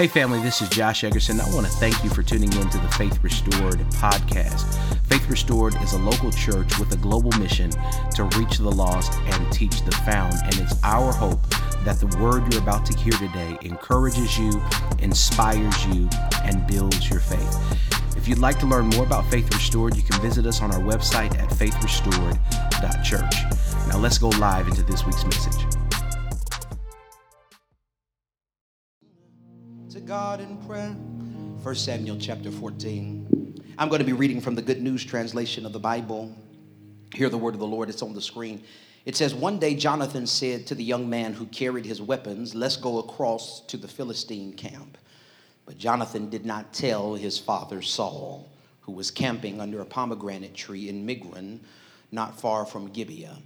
Hey, family, this is Josh Eggerson. I want to thank you for tuning in to the Faith Restored podcast. Faith Restored is a local church with a global mission to reach the lost and teach the found. And it's our hope that the word you're about to hear today encourages you, inspires you, and builds your faith. If you'd like to learn more about Faith Restored, you can visit us on our website at faithrestored.church. Now let's go live into this week's message. God in prayer. 1 Samuel chapter 14. I'm going to be reading from the Good News translation of the Bible. Hear the word of the Lord, it's on the screen. It says, One day Jonathan said to the young man who carried his weapons, Let's go across to the Philistine camp. But Jonathan did not tell his father Saul, who was camping under a pomegranate tree in Migron, not far from Gibeah.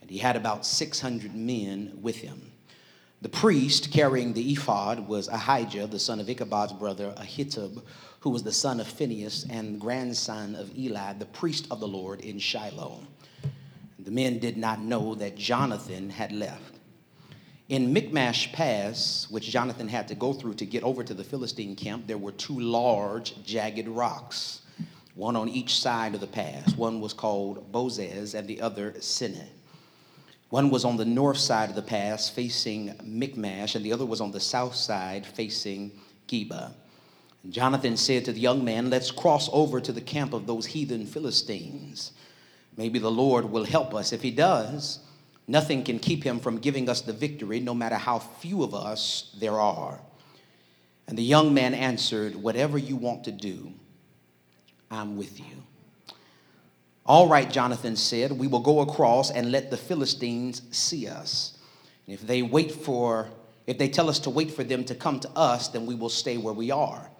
And he had about 600 men with him. The priest carrying the ephod was Ahijah, the son of Ichabod's brother, Ahitub, who was the son of Phinehas and grandson of Eli, the priest of the Lord in Shiloh. The men did not know that Jonathan had left. In Michmash Pass, which Jonathan had to go through to get over to the Philistine camp, there were two large, jagged rocks, one on each side of the pass. One was called Bozez and the other Seneh. One was on the north side of the pass facing Michmash, and the other was on the south side facing Geba. And Jonathan said to the young man, Let's cross over to the camp of those heathen Philistines. Maybe the Lord will help us. If he does, Nothing can keep him from giving us the victory, no matter how few of us there are. And the young man answered, Whatever you want to do, I'm with you. All right, Jonathan said, We will go across and let the Philistines see us. And if they wait for, if they tell us to wait for them to come to us, then we will stay where we are.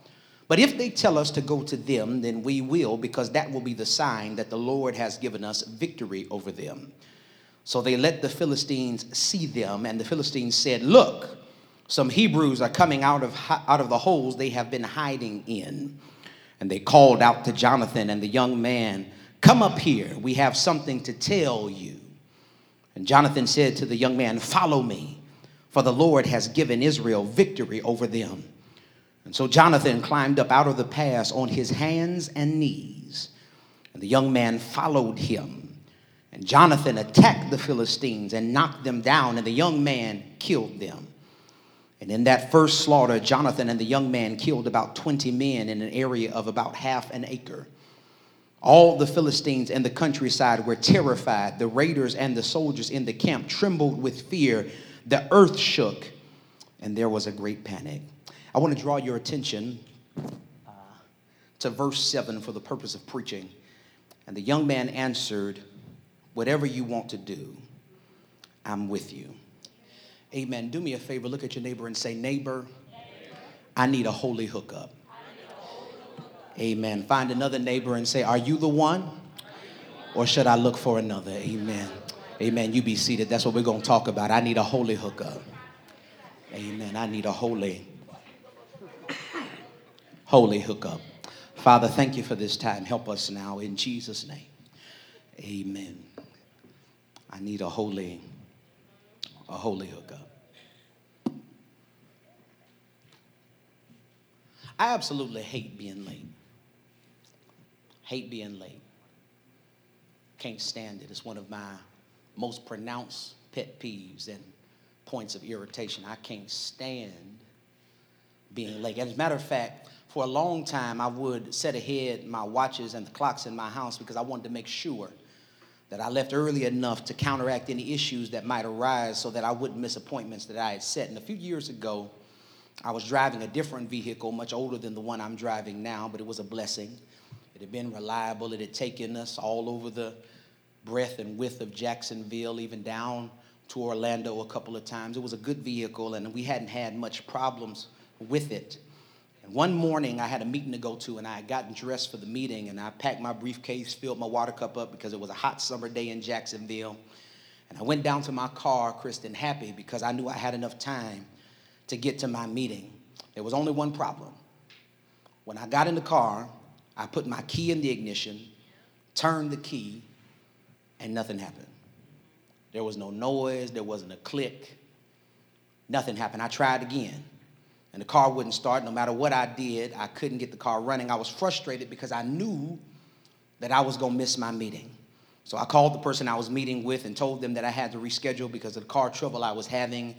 But if they tell us to go to them, then we will, because that will be the sign that the Lord has given us victory over them. So they let the Philistines see them, and the Philistines said, Look, some Hebrews are coming out of, out of the holes they have been hiding in. And they called out to Jonathan and the young man, Come up here, we have something to tell you. And Jonathan said to the young man, Follow me, for the Lord has given Israel victory over them. And so Jonathan climbed up out of the pass on his hands and knees, and the young man followed him. And Jonathan attacked the Philistines and knocked them down, and the young man killed them. And in that first slaughter, Jonathan and the young man killed about 20 men in an area of about half an acre. All the Philistines in the countryside were terrified. The raiders and the soldiers in the camp trembled with fear. The earth shook, and there was a great panic. I want to draw your attention uh, to verse 7 for the purpose of preaching. And the young man answered, Whatever you want to do, I'm with you. Amen. Do me a favor, look at your neighbor and say, Neighbor, I need a holy hookup. Amen. Find another neighbor and say, Are you the one? Or should I look for another? Amen. Amen. You be seated. That's what we're going to talk about. I need a holy hookup. Amen. I need a holy, holy hookup. Father, thank you for this time. Help us now in Jesus' name. Amen. I need a holy, a holy hookup. I absolutely hate being late. Hate being late. Can't stand it. It's one of my most pronounced pet peeves and points of irritation. I can't stand being late. As a matter of fact, for a long time, I would set ahead my watches and the clocks in my house because I wanted to make sure that I left early enough to counteract any issues that might arise so that I wouldn't miss appointments that I had set. And a few years ago, I was driving a different vehicle, much older than the one I'm driving now, but it was a blessing. It had been reliable, it had taken us all over the breadth and width of Jacksonville, even down to Orlando a couple of times. It was a good vehicle, and we hadn't had much problems with it. And one morning, I had a meeting to go to, and I had gotten dressed for the meeting, and I packed my briefcase, filled my water cup up because it was a hot summer day in Jacksonville. And I went down to my car, Kristen, happy because I knew I had enough time to get to my meeting. There was only one problem. When I got in the car, I put my key in the ignition, turned the key, and nothing happened. There was no noise, there wasn't a click, nothing happened. I tried again. and the car wouldn't start. No matter what I did, I couldn't get the car running. I was frustrated because I knew that I was gonna miss my meeting. So I called the person I was meeting with and told them that I had to reschedule because of the car trouble I was having.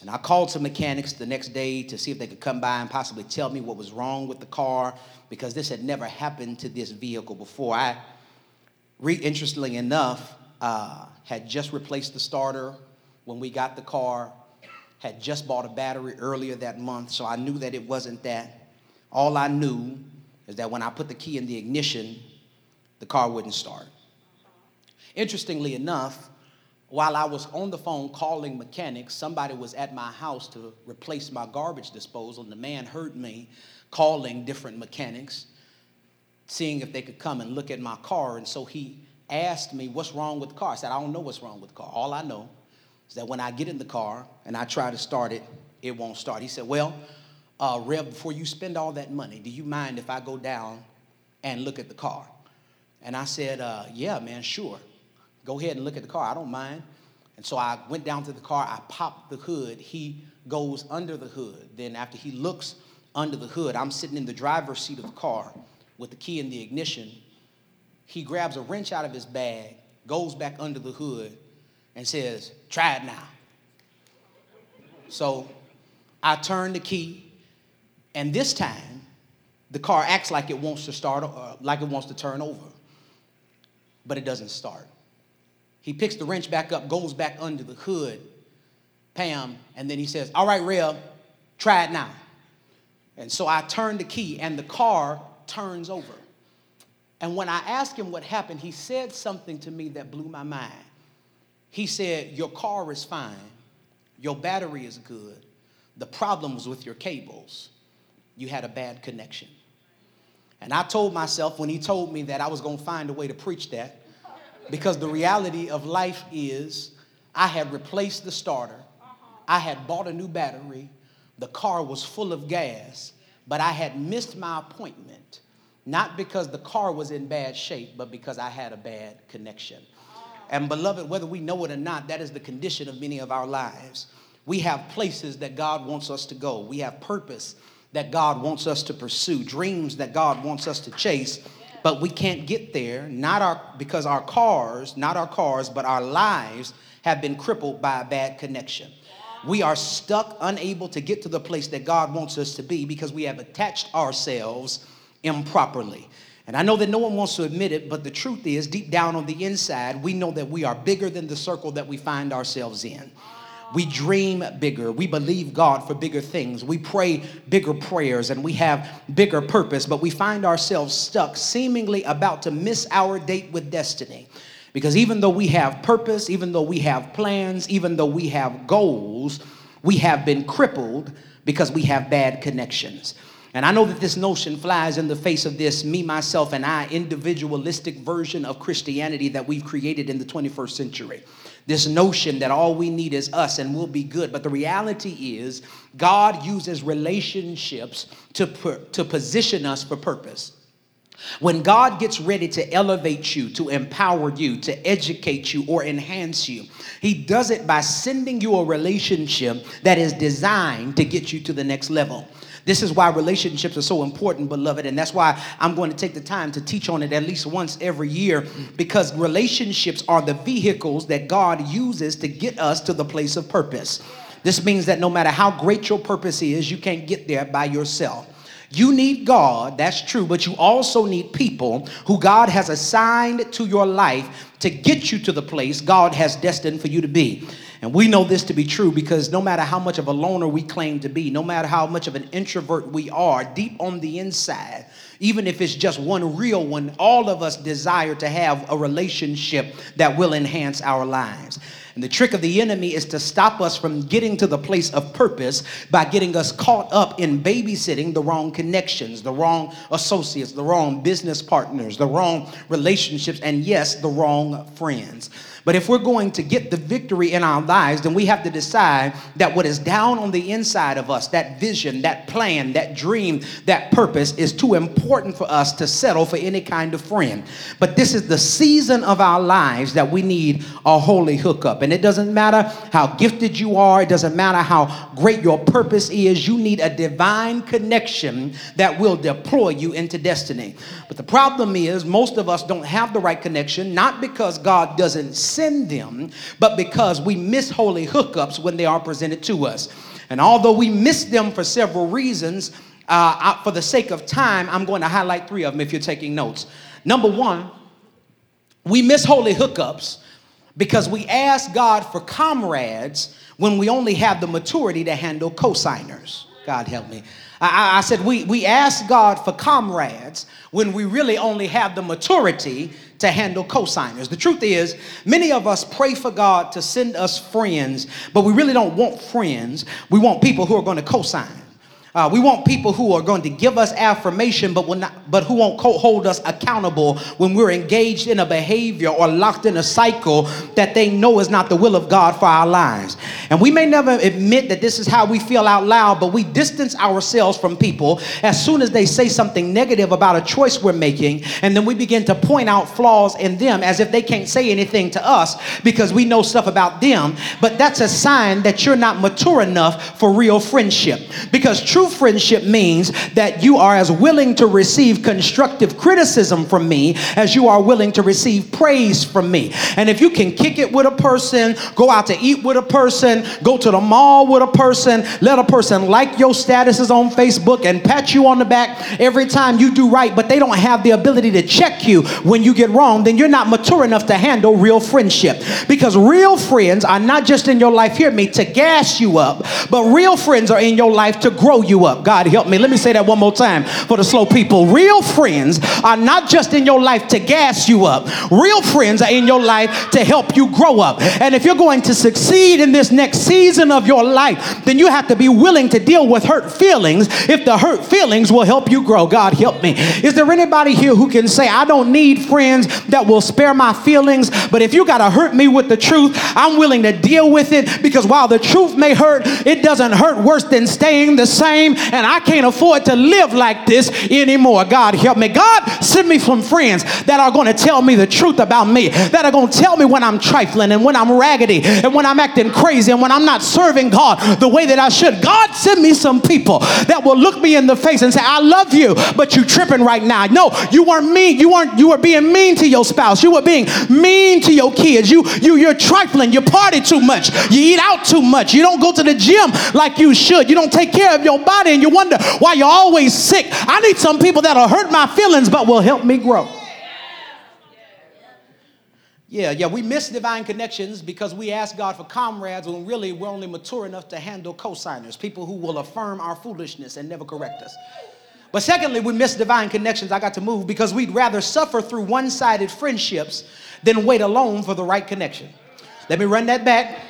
And I called some mechanics the next day to see if they could come by and possibly tell me what was wrong with the car because this had never happened to this vehicle before. I, re- interestingly enough, uh, had just replaced the starter when we got the car had just bought a battery earlier that month, so I knew that it wasn't that. All I knew is that when I put the key in the ignition, the car wouldn't start. Interestingly enough, while I was on the phone calling mechanics, somebody was at my house to replace my garbage disposal, and the man heard me calling different mechanics, seeing if they could come and look at my car. And so he asked me, What's wrong with the car? I said, I don't know what's wrong with the car. All I know is that when I get in the car and I try to start it, it won't start. He said, Well, uh, Rev, before you spend all that money, do you mind if I go down and look at the car? And I said, uh, Yeah, man, sure. Go ahead and look at the car. I don't mind. And so I went down to the car, I popped the hood. He goes under the hood. Then, after he looks under the hood, I'm sitting in the driver's seat of the car with the key in the ignition. He grabs a wrench out of his bag, goes back under the hood, and says, Try it now. So I turn the key, and this time the car acts like it wants to start, uh, like it wants to turn over, but it doesn't start. He picks the wrench back up, goes back under the hood, Pam, and then he says, All right, Rev, try it now. And so I turn the key, and the car turns over. And when I asked him what happened, he said something to me that blew my mind. He said, Your car is fine, your battery is good. The problem was with your cables. You had a bad connection. And I told myself when he told me that I was going to find a way to preach that because the reality of life is I had replaced the starter, I had bought a new battery, the car was full of gas, but I had missed my appointment. Not because the car was in bad shape, but because I had a bad connection. And beloved, whether we know it or not, that is the condition of many of our lives. We have places that God wants us to go. We have purpose that God wants us to pursue, dreams that God wants us to chase, but we can't get there not our because our cars, not our cars, but our lives have been crippled by a bad connection. We are stuck, unable to get to the place that God wants us to be because we have attached ourselves improperly. And I know that no one wants to admit it, but the truth is, deep down on the inside, we know that we are bigger than the circle that we find ourselves in. We dream bigger. We believe God for bigger things. We pray bigger prayers and we have bigger purpose, but we find ourselves stuck, seemingly about to miss our date with destiny. Because even though we have purpose, even though we have plans, even though we have goals, we have been crippled because we have bad connections. And I know that this notion flies in the face of this me, myself, and I individualistic version of Christianity that we've created in the 21st century. This notion that all we need is us and we'll be good. But the reality is, God uses relationships to, to position us for purpose. When God gets ready to elevate you, to empower you, to educate you, or enhance you, He does it by sending you a relationship that is designed to get you to the next level. This is why relationships are so important, beloved. And that's why I'm going to take the time to teach on it at least once every year because relationships are the vehicles that God uses to get us to the place of purpose. This means that no matter how great your purpose is, you can't get there by yourself. You need God, that's true, but you also need people who God has assigned to your life to get you to the place God has destined for you to be. And we know this to be true because no matter how much of a loner we claim to be, no matter how much of an introvert we are, deep on the inside, even if it's just one real one, all of us desire to have a relationship that will enhance our lives. And the trick of the enemy is to stop us from getting to the place of purpose by getting us caught up in babysitting the wrong connections, the wrong associates, the wrong business partners, the wrong relationships, and yes, the wrong friends. But if we're going to get the victory in our lives, then we have to decide that what is down on the inside of us, that vision, that plan, that dream, that purpose, is too important for us to settle for any kind of friend. But this is the season of our lives that we need a holy hookup. And it doesn't matter how gifted you are, it doesn't matter how great your purpose is, you need a divine connection that will deploy you into destiny. But the problem is, most of us don't have the right connection, not because God doesn't send them, but because we miss holy hookups when they are presented to us. And although we miss them for several reasons, uh, I, for the sake of time, I'm going to highlight three of them if you're taking notes. Number one, we miss holy hookups because we ask God for comrades when we only have the maturity to handle cosigners. God help me. I, I, said we, we ask God for comrades when we really only have the maturity to handle cosigners. The truth is, many of us pray for God to send us friends, but we really don't want friends. We want people who are going to cosign. Uh, we want people who are going to give us affirmation, but, will not, but who won't hold us accountable when we're engaged in a behavior or locked in a cycle that they know is not the will of God for our lives. And we may never admit that this is how we feel out loud, but we distance ourselves from people as soon as they say something negative about a choice we're making, and then we begin to point out flaws in them as if they can't say anything to us because we know stuff about them. But that's a sign that you're not mature enough for real friendship because true True friendship means that you are as willing to receive constructive criticism from me as you are willing to receive praise from me. And if you can kick it with a person, go out to eat with a person, go to the mall with a person, let a person like your statuses on Facebook and pat you on the back every time you do right, but they don't have the ability to check you when you get wrong, then you're not mature enough to handle real friendship. Because real friends are not just in your life, hear me, to gas you up, but real friends are in your life to grow you you up. God help me. Let me say that one more time for the slow people. Real friends are not just in your life to gas you up, real friends are in your life to help you grow up. And if you're going to succeed in this next season of your life, then you have to be willing to deal with hurt feelings if the hurt feelings will help you grow. God help me. Is there anybody here who can say, I don't need friends that will spare my feelings, but if you got to hurt me with the truth, I'm willing to deal with it because while the truth may hurt, it doesn't hurt worse than staying the same and I can't afford to live like this anymore. God help me. God send me some friends that are going to tell me the truth about me, that are going to tell me when I'm trifling and when I'm raggedy and when I'm acting crazy and when I'm not serving God the way that I should. God send me some people that will look me in the face and say, I love you, but you tripping right now. No, you weren't mean. You weren't, you were being mean to your spouse. You were being mean to your kids. You, you, you're trifling. You party too much. You eat out too much. You don't go to the gym like you should. You don't take care of your body body and you wonder why you're always sick. I need some people that'll hurt my feelings but will help me grow. Yeah, yeah, we miss divine connections because we ask God for comrades when really we're only mature enough to handle cosigners, people who will affirm our foolishness and never correct us. But secondly, we miss divine connections. I got to move because we'd rather suffer through one sided friendships than wait alone for the right connection. Let me run that back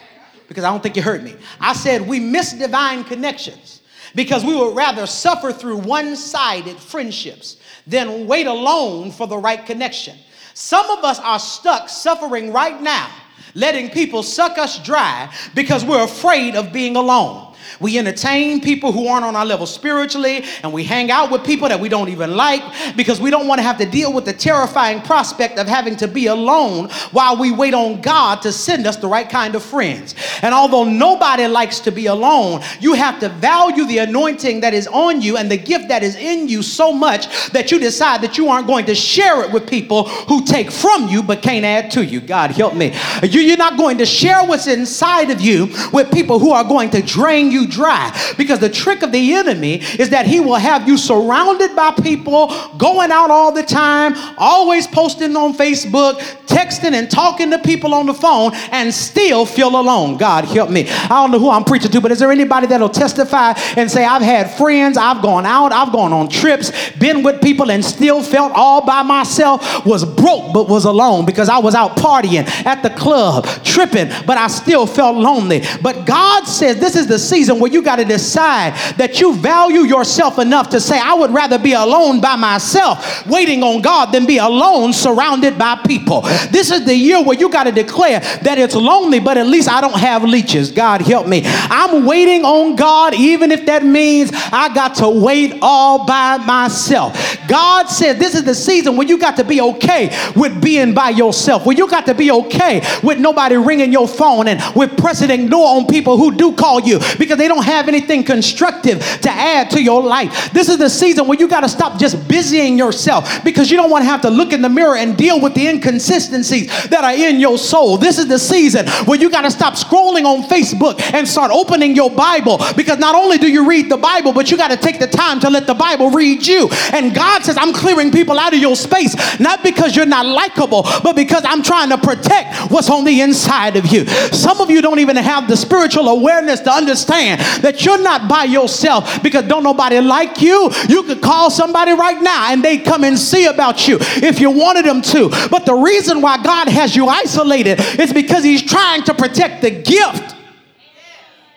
because I don't think you heard me. I said we miss divine connections because we would rather suffer through one sided friendships than wait alone for the right connection. Some of us are stuck suffering right now, letting people suck us dry because we're afraid of being alone. We entertain people who aren't on our level spiritually, and we hang out with people that we don't even like because we don't want to have to deal with the terrifying prospect of having to be alone while we wait on God to send us the right kind of friends. And although nobody likes to be alone, you have to value the anointing that is on you and the gift that is in you so much that you decide that you aren't going to share it with people who take from you but can't add to you. God help me. You're not going to share what's inside of you with people who are going to drain you dry. Because the trick of the enemy is that he will have you surrounded by people, going out all the time, always posting on Facebook, texting and talking to people on the phone, and still feel alone. God help me. I don't know who I'm preaching to, but is there anybody that'll testify and say, I've had friends, I've gone out, I've gone on trips, been with people, and still felt all by myself, was broke but was alone because I was out partying at the club, tripping, but I still felt lonely. But God says this is the season season where you got to decide that you value yourself enough to say, I would rather be alone by myself, waiting on God, than be alone surrounded by people. This is the year where you got to declare that it's lonely, but at least I don't have leeches. God help me. I'm waiting on God, even if that means I got to wait all by myself. God said this is the season where you got to be okay with being by yourself, where you got to be okay with nobody ringing your phone and with pressing ignore on people who do call you because they don't have anything constructive to add to your life. This is the season where you got to stop just busying yourself because you don't want to have to look in the mirror and deal with the inconsistencies that are in your soul. This is the season where you got to stop scrolling on Facebook and start opening your Bible because not only do you read the Bible, but you got to take the time to let the Bible read you. And God says, I'm clearing people out of your space, not because you're not likable, but because I'm trying to protect what's on the inside of you. Some of you don't even have the spiritual awareness to understand that you're not by yourself because don't nobody like you. You could call somebody right now and they come and see about you if you wanted them to. But the reason why God has you isolated is because He's trying to protect the gift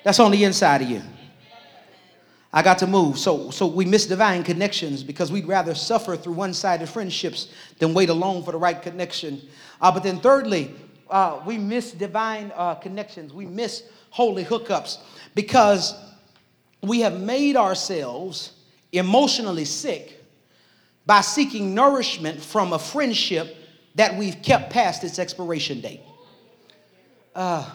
that's on the inside of you. I got to move. So, so we miss divine connections because we'd rather suffer through one sided friendships than wait alone for the right connection. Uh, but then, thirdly, uh, we miss divine uh, connections. We miss holy hookups because we have made ourselves emotionally sick by seeking nourishment from a friendship that we've kept past its expiration date. Uh,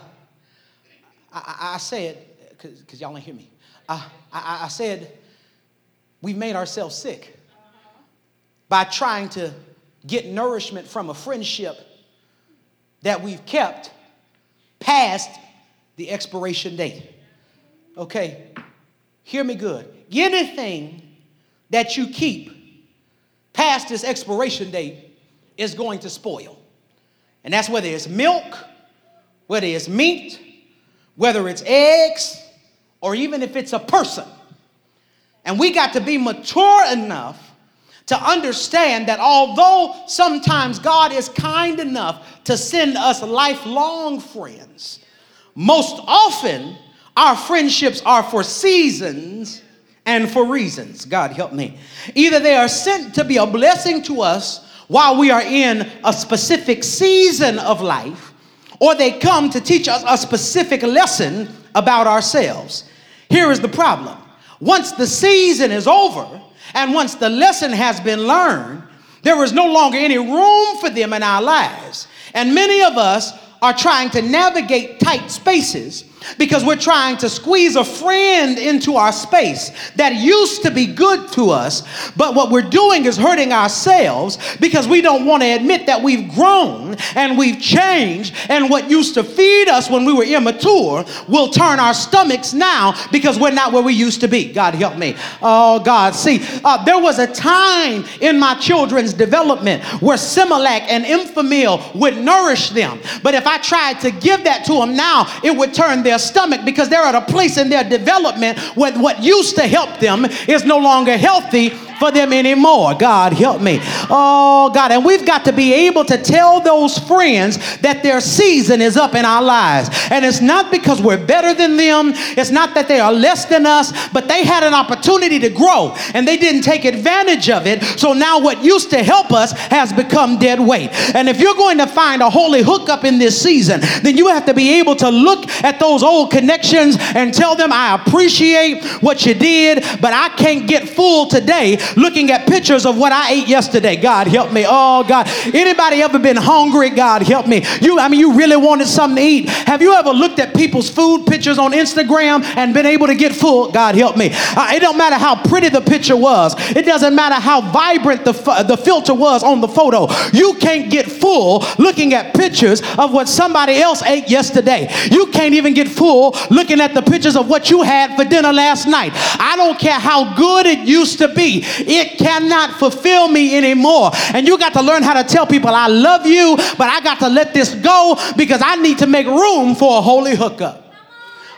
I, I, say it because y'all don't hear me. I, I, I said we've made ourselves sick by trying to get nourishment from a friendship that we've kept past the expiration date. Okay, hear me good. Anything that you keep past this expiration date is going to spoil. And that's whether it's milk, whether it's meat, whether it's eggs, or even if it's a person. And we got to be mature enough to understand that although sometimes God is kind enough to send us lifelong friends, most often our friendships are for seasons and for reasons. God help me. Either they are sent to be a blessing to us while we are in a specific season of life, or they come to teach us a specific lesson about ourselves. Here is the problem once the season is over and once the lesson has been learned, there is no longer any room for them in our lives. And many of us are trying to navigate tight spaces because we're trying to squeeze a friend into our space that used to be good to us, but what we're doing is hurting ourselves because we don't want to admit that we've grown and we've changed, and what used to feed us when we were immature will turn our stomachs now because we're not where we used to be. God help me. Oh, God. See, uh, there was a time in my children's development where Similac and Enfamil would nourish them, but if I tried to give that to them now, it would turn their their stomach because they're at a place in their development where what used to help them is no longer healthy for them anymore. God, help me. Oh, God. And we've got to be able to tell those friends that their season is up in our lives. And it's not because we're better than them, it's not that they are less than us, but they had an opportunity to grow and they didn't take advantage of it. So now what used to help us has become dead weight. And if you're going to find a holy hookup in this season, then you have to be able to look at those old connections and tell them, I appreciate what you did, but I can't get full today looking at pictures of what I ate yesterday. God help me. Oh God. Anybody ever been hungry? God help me. You I mean you really wanted something to eat. Have you ever looked at people's food pictures on Instagram and been able to get full? God help me. Uh, it don't matter how pretty the picture was. It doesn't matter how vibrant the the filter was on the photo. You can't get full looking at pictures of what somebody else ate yesterday. You can't even get full looking at the pictures of what you had for dinner last night. I don't care how good it used to be it cannot fulfill me anymore. And you got to learn how to tell people, I love you, but I got to let this go because I need to make room for a holy hookup.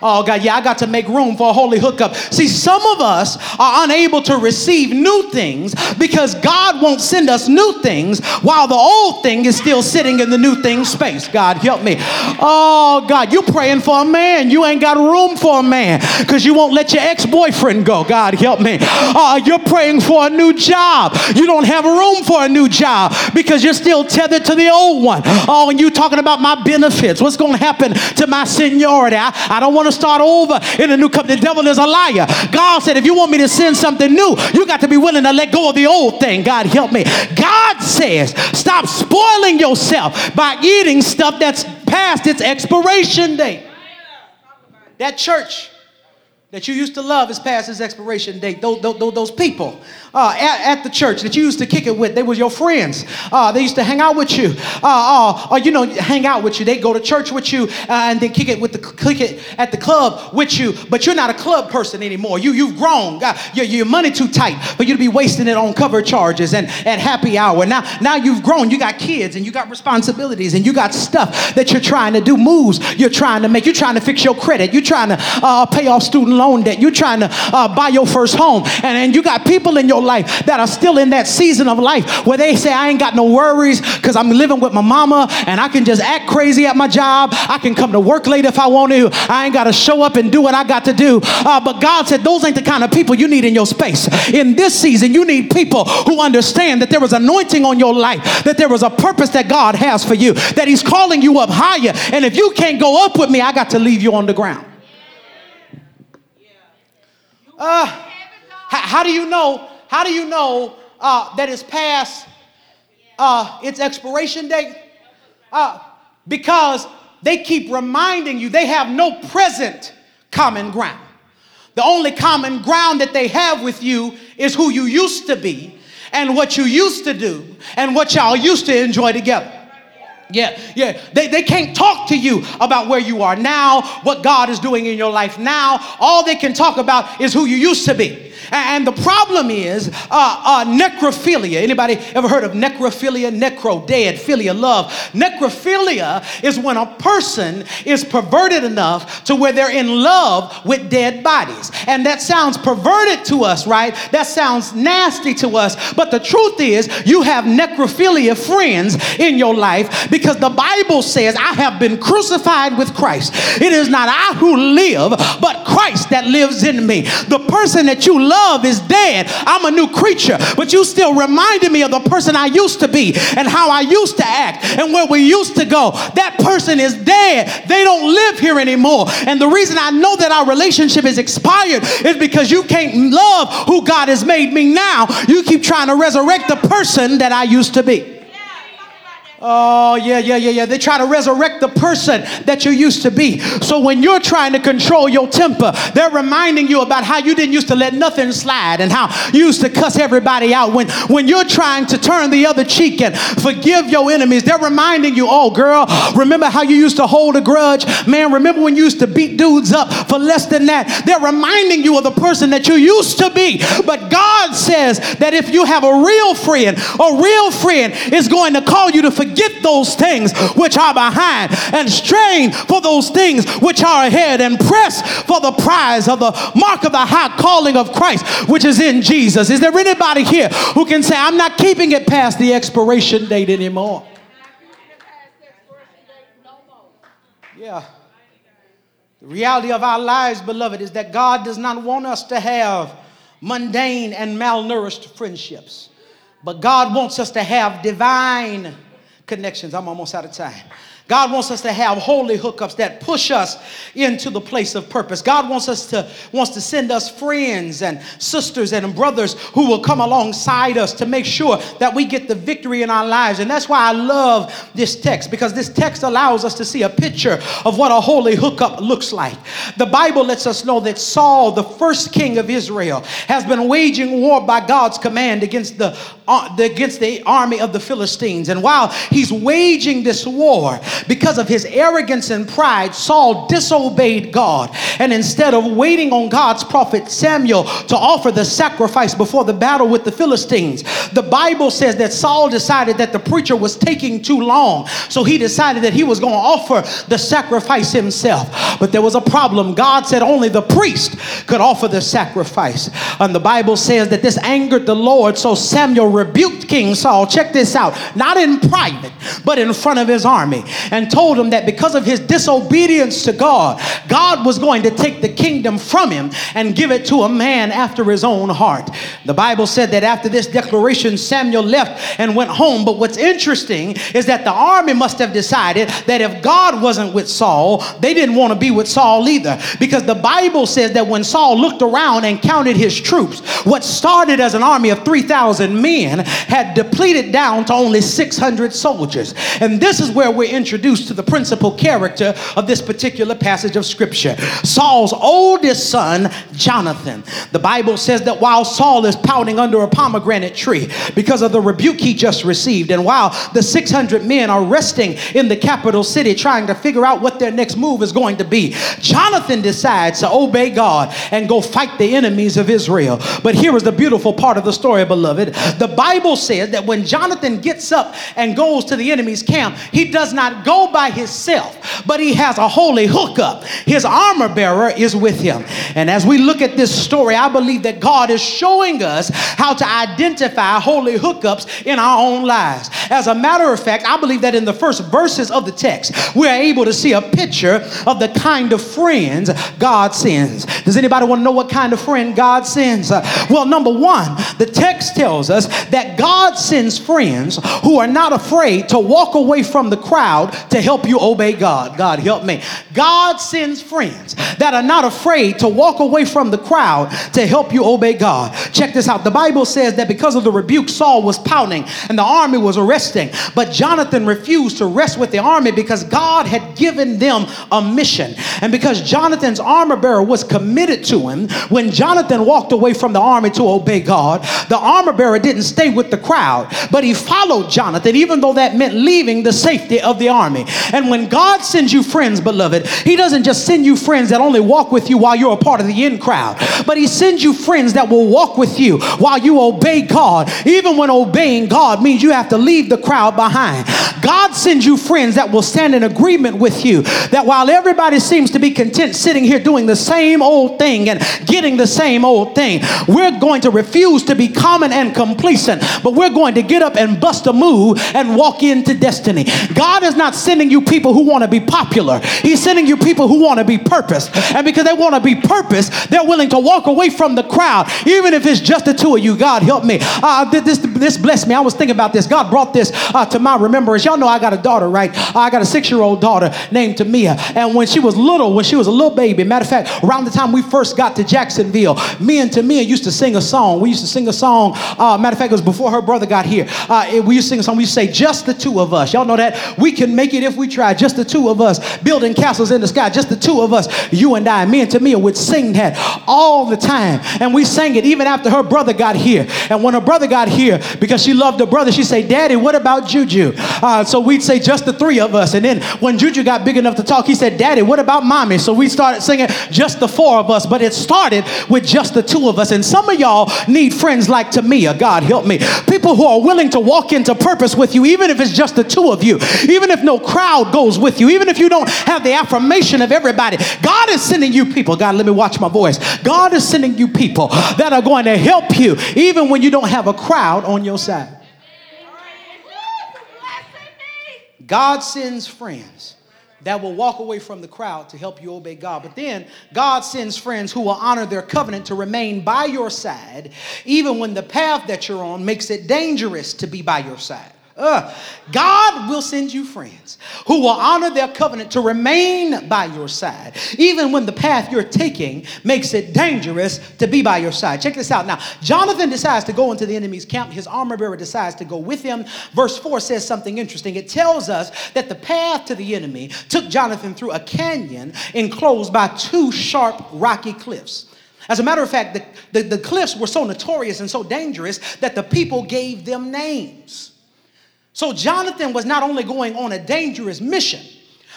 Oh, God, yeah, I got to make room for a holy hookup. See, some of us are unable to receive new things because God won't send us new things while the old thing is still sitting in the new thing space. God, help me. Oh, God, you praying for a man. You ain't got room for a man because you won't let your ex boyfriend go. God, help me. Uh, you're praying for a new job. You don't have room for a new job because you're still tethered to the old one. Oh, and you talking about my benefits. What's going to happen to my seniority? I, I don't want to start over in a new company. The devil is a liar. God said, if you want me to send something new, you got to be willing to let go of the old thing. God help me. God says, stop spoiling yourself by eating stuff that's past its expiration date. That church that you used to love is past its expiration date. Those, those, those people uh, at, at, the church that you used to kick it with, they were your friends. Uh, they used to hang out with you, uh, uh or you know, hang out with you. They go to church with you uh, and then kick it with the kick it at the club with you. But you're not a club person anymore. You you've grown. your, your money too tight for you to be wasting it on cover charges and at happy hour. Now now you've grown. You got kids and you got responsibilities and you got stuff that you're trying to do, moves you're trying to make. You're trying to fix your credit. You're trying to uh, pay off student loan debt. You're trying to buy your first home, and and you got people in your life that are still in that season of life where they say, I ain't got no worries because I'm living with my mama and I can just act crazy at my job. I can come to work late if I want to. I ain't got to show up and do what I got to do. Uh, but God said, those ain't the kind of people you need in your space. In this season, you need people who understand that there was anointing on your life, that there was a purpose that God has for you, that He's calling you up higher. And if you can't go up with me, I got to leave you on the ground. Uh, how, how do you know how do you know uh, that it's past uh, its expiration date? Uh, because they keep reminding you they have no present common ground. The only common ground that they have with you is who you used to be and what you used to do and what y'all used to enjoy together. Yeah, yeah. They, they can't talk to you about where you are now, what God is doing in your life now. All they can talk about is who you used to be. And the problem is uh, uh, necrophilia. Anybody ever heard of necrophilia? Necro, dead, philia, love. Necrophilia is when a person is perverted enough to where they're in love with dead bodies. And that sounds perverted to us, right? That sounds nasty to us. But the truth is, you have necrophilia friends in your life because the Bible says, I have been crucified with Christ. It is not I who live, but Christ that lives in me. The person that you love love is dead. I'm a new creature, but you still reminded me of the person I used to be and how I used to act and where we used to go. That person is dead. They don't live here anymore. And the reason I know that our relationship is expired is because you can't love who God has made me now. You keep trying to resurrect the person that I used to be. Oh, yeah, yeah, yeah, yeah. They try to resurrect the person that you used to be. So when you're trying to control your temper, they're reminding you about how you didn't used to let nothing slide and how you used to cuss everybody out. When, when you're trying to turn the other cheek and forgive your enemies, they're reminding you, oh, girl, remember how you used to hold a grudge? Man, remember when you used to beat dudes up for less than that? They're reminding you of the person that you used to be. But God says that if you have a real friend, a real friend is going to call you to forgive forget those things which are behind and strain for those things which are ahead and press for the prize of the mark of the high calling of Christ which is in Jesus. Is there anybody here who can say, I'm not keeping it past the expiration date anymore? Yeah. The reality of our lives, beloved, is that God does not want us to have mundane and malnourished friendships, but God wants us to have divine connections. I'm almost out of time. God wants us to have holy hookups that push us into the place of purpose. God wants us to wants to send us friends and sisters and brothers who will come alongside us to make sure that we get the victory in our lives. And that's why I love this text because this text allows us to see a picture of what a holy hookup looks like. The Bible lets us know that Saul, the first king of Israel, has been waging war by God's command against the, uh, against the army of the Philistines. And while he's waging this war, because of his arrogance and pride, Saul disobeyed God. And instead of waiting on God's prophet Samuel to offer the sacrifice before the battle with the Philistines, the Bible says that Saul decided that the preacher was taking too long. So he decided that he was going to offer the sacrifice himself. But there was a problem. God said only the priest could offer the sacrifice. And the Bible says that this angered the Lord. So Samuel rebuked King Saul. Check this out. Not in private, but in front of his army. And told him that because of his disobedience to God, God was going to take the kingdom from him and give it to a man after his own heart. The Bible said that after this declaration, Samuel left and went home. But what's interesting is that the army must have decided that if God wasn't with Saul, they didn't want to be with Saul either. Because the Bible says that when Saul looked around and counted his troops, what started as an army of 3,000 men had depleted down to only 600 soldiers. And this is where we're introduced to the principal character of this particular passage of scripture Saul's oldest son, Jonathan. The Bible says that while Saul is pouting under a pomegranate tree because of the rebuke he just received, and while the 600 men are resting in the capital city trying to figure out what their next move is going to be, Jonathan decides to obey God and go fight the enemies of Israel. But here is the beautiful part of the story, beloved. The Bible says that when Jonathan gets up and goes to the enemy's camp, he does not go by himself, but he has a holy hookup. His armor bearer is with him. And as we look at this story, I believe that God is showing us how to identify holy hookups in our own lives. As a matter of fact, I believe that in the first verses of the text, we're able to see a picture of the kind of friends God sends. Does anybody want to know what kind of friend God sends? Uh, well, number one, the text tells us that God sends friends who are not afraid to walk away from the crowd to help you obey God. God, help me. God sends friends that are not afraid to walk away from the crowd to help you obey God. Check this out. The Bible says that because of the rebuke, Saul was pounding and the army was arresting. But Jonathan refused to rest with the army because God had given them a mission. And because Jonathan's armor bearer was committed to him, when Jonathan walked away from the army to obey God, the armor bearer didn't stay with the crowd, but he followed Jonathan, even though that meant leaving the safety of the army. And when God sends you friends, beloved, he doesn't just send you friends that only walk with you while you're a part of the in crowd, but he sends you friends that will walk with you while you obey God, even when obeying God means you have to leave the crowd behind. God sends you friends that will stand in agreement with you, that while everybody seems to be content sitting here doing the same old thing and getting the same old thing, we're going to refuse to be common and complacent, but we're going to get up and bust a move and walk into destiny. God is not sending you people who want to be popular, He's sending you people who want to be purposed. And because they want to be purposed, they're willing to walk away from the crowd, even if it's just the two of you. God, help me. Uh, this, this blessed me. I was thinking about this. God brought this uh, to my remembrance. Y'all know I got a daughter, right? I got a six year old daughter named Tamia. And when she was little, when she was a little baby, matter of fact, around the time we first got to Jacksonville, me and Tamia used to sing a song. We used to sing a song. Uh, matter of fact, it was before her brother got here. Uh, we used to sing a song. We used to say, just the two of us. Y'all know that? We can make it if we try. Just the two of us. Building castles in the sky. Just the two of us. You and I. Me and Tamia would sing that all the time. And we sang it even after her brother got here. And when her brother got here, because she loved her brother, she said, Daddy, what about Juju? Uh, so we'd say, just the three of us. And then when Juju got big enough to talk, he said, Daddy, what about mommy? So we started singing just the four of us. But it started with just the two of us. And some of y'all need friends like Tamia. God help me. People who are willing to walk into purpose with you, even if it's just the two of you, even if no crowd goes with you, even if you don't have the affirmation of everybody. God is sending you people. God, let me watch my voice. God is sending you people that are going to help you, even when you don't have a crowd on your side. God sends friends that will walk away from the crowd to help you obey God. But then God sends friends who will honor their covenant to remain by your side, even when the path that you're on makes it dangerous to be by your side. Uh, God will send you friends who will honor their covenant to remain by your side, even when the path you're taking makes it dangerous to be by your side. Check this out. Now, Jonathan decides to go into the enemy's camp. His armor bearer decides to go with him. Verse 4 says something interesting. It tells us that the path to the enemy took Jonathan through a canyon enclosed by two sharp, rocky cliffs. As a matter of fact, the, the, the cliffs were so notorious and so dangerous that the people gave them names. So Jonathan was not only going on a dangerous mission,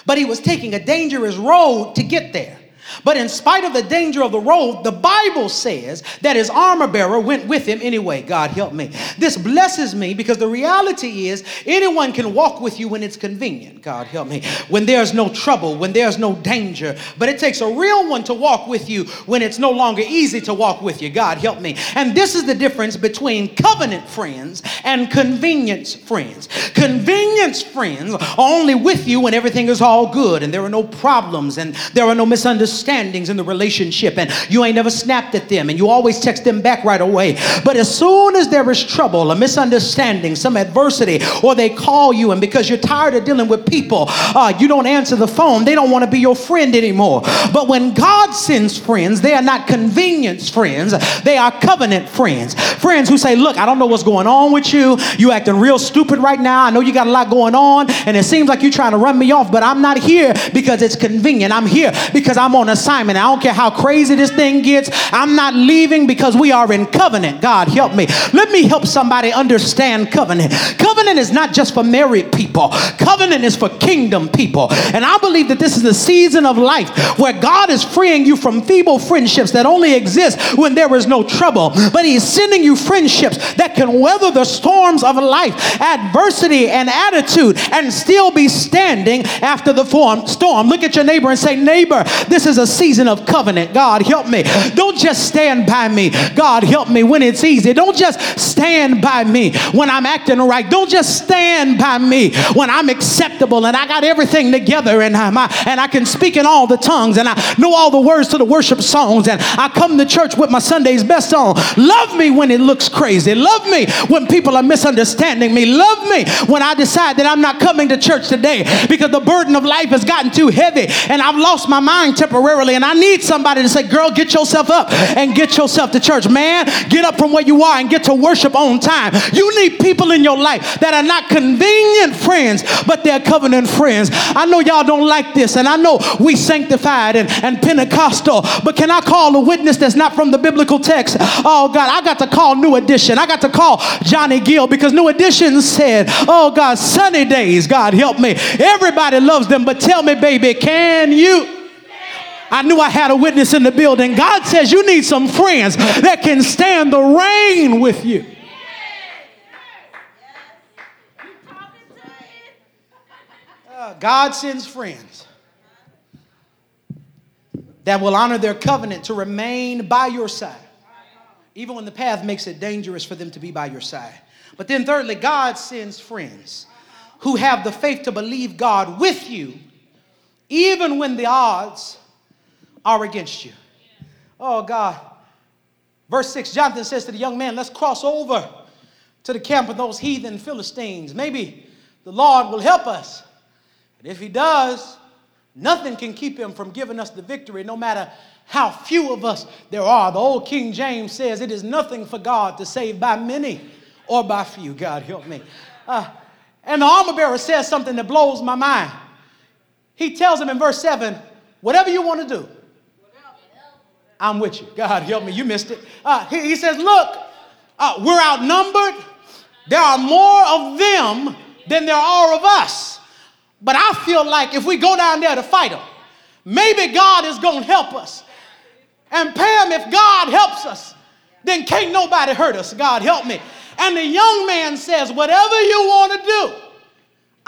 but he was taking a dangerous road to get there. But in spite of the danger of the road, the Bible says that his armor bearer went with him anyway. God help me. This blesses me because the reality is anyone can walk with you when it's convenient. God help me. When there's no trouble, when there's no danger. But it takes a real one to walk with you when it's no longer easy to walk with you. God help me. And this is the difference between covenant friends and convenience friends. Convenience friends are only with you when everything is all good and there are no problems and there are no misunderstandings misunderstandings in the relationship and you ain't never snapped at them and you always text them back right away. But as soon as there is trouble, a misunderstanding, some adversity, or they call you and because you're tired of dealing with people, uh, you don't answer the phone, they don't want to be your friend anymore. But when God sends friends, they are not convenience friends, they are covenant friends. Friends who say, Look, I don't know what's going on with you. You acting real stupid right now. I know you got a lot going on, and it seems like you're trying to run me off, but I'm not here because it's convenient. I'm here because I'm on on assignment. I don't care how crazy this thing gets. I'm not leaving because we are in covenant. God, help me. Let me help somebody understand covenant. Covenant is not just for married people, covenant is for kingdom people. And I believe that this is the season of life where God is freeing you from feeble friendships that only exist when there is no trouble. But He's sending you friendships that can weather the storms of life, adversity, and attitude, and still be standing after the storm. Look at your neighbor and say, Neighbor, this is is a season of covenant. God, help me. Don't just stand by me. God, help me when it's easy. Don't just stand by me when I'm acting right. Don't just stand by me when I'm acceptable and I got everything together and, I'm, and I can speak in all the tongues and I know all the words to the worship songs and I come to church with my Sunday's best on. Love me when it looks crazy. Love me when people are misunderstanding me. Love me when I decide that I'm not coming to church today because the burden of life has gotten too heavy and I've lost my mind temporarily temporarily. And I need somebody to say, girl, get yourself up and get yourself to church. Man, get up from where you are and get to worship on time. You need people in your life that are not convenient friends, but they're covenant friends. I know y'all don't like this, and I know we sanctified and, and Pentecostal, but can I call a witness that's not from the biblical text? Oh God, I got to call New Edition. I got to call Johnny Gill because New Edition said, Oh God, sunny days, God help me. Everybody loves them, but tell me, baby, can you? I knew I had a witness in the building. God says you need some friends that can stand the rain with you. Uh, God sends friends that will honor their covenant to remain by your side, even when the path makes it dangerous for them to be by your side. But then, thirdly, God sends friends who have the faith to believe God with you, even when the odds are against you. Oh, God. Verse 6 Jonathan says to the young man, Let's cross over to the camp of those heathen Philistines. Maybe the Lord will help us. And if he does, nothing can keep him from giving us the victory, no matter how few of us there are. The old King James says, It is nothing for God to save by many or by few. God help me. Uh, and the armor bearer says something that blows my mind. He tells him in verse 7 whatever you want to do, I'm with you. God help me. You missed it. Uh, he, he, says, Look, uh, we're outnumbered. There are more of them than there are of us. But I feel like if we go down there to fight them, maybe God is going to help us. And Pam, if God helps us, then can't nobody hurt us. God help me. And the young man says, Whatever you want to do,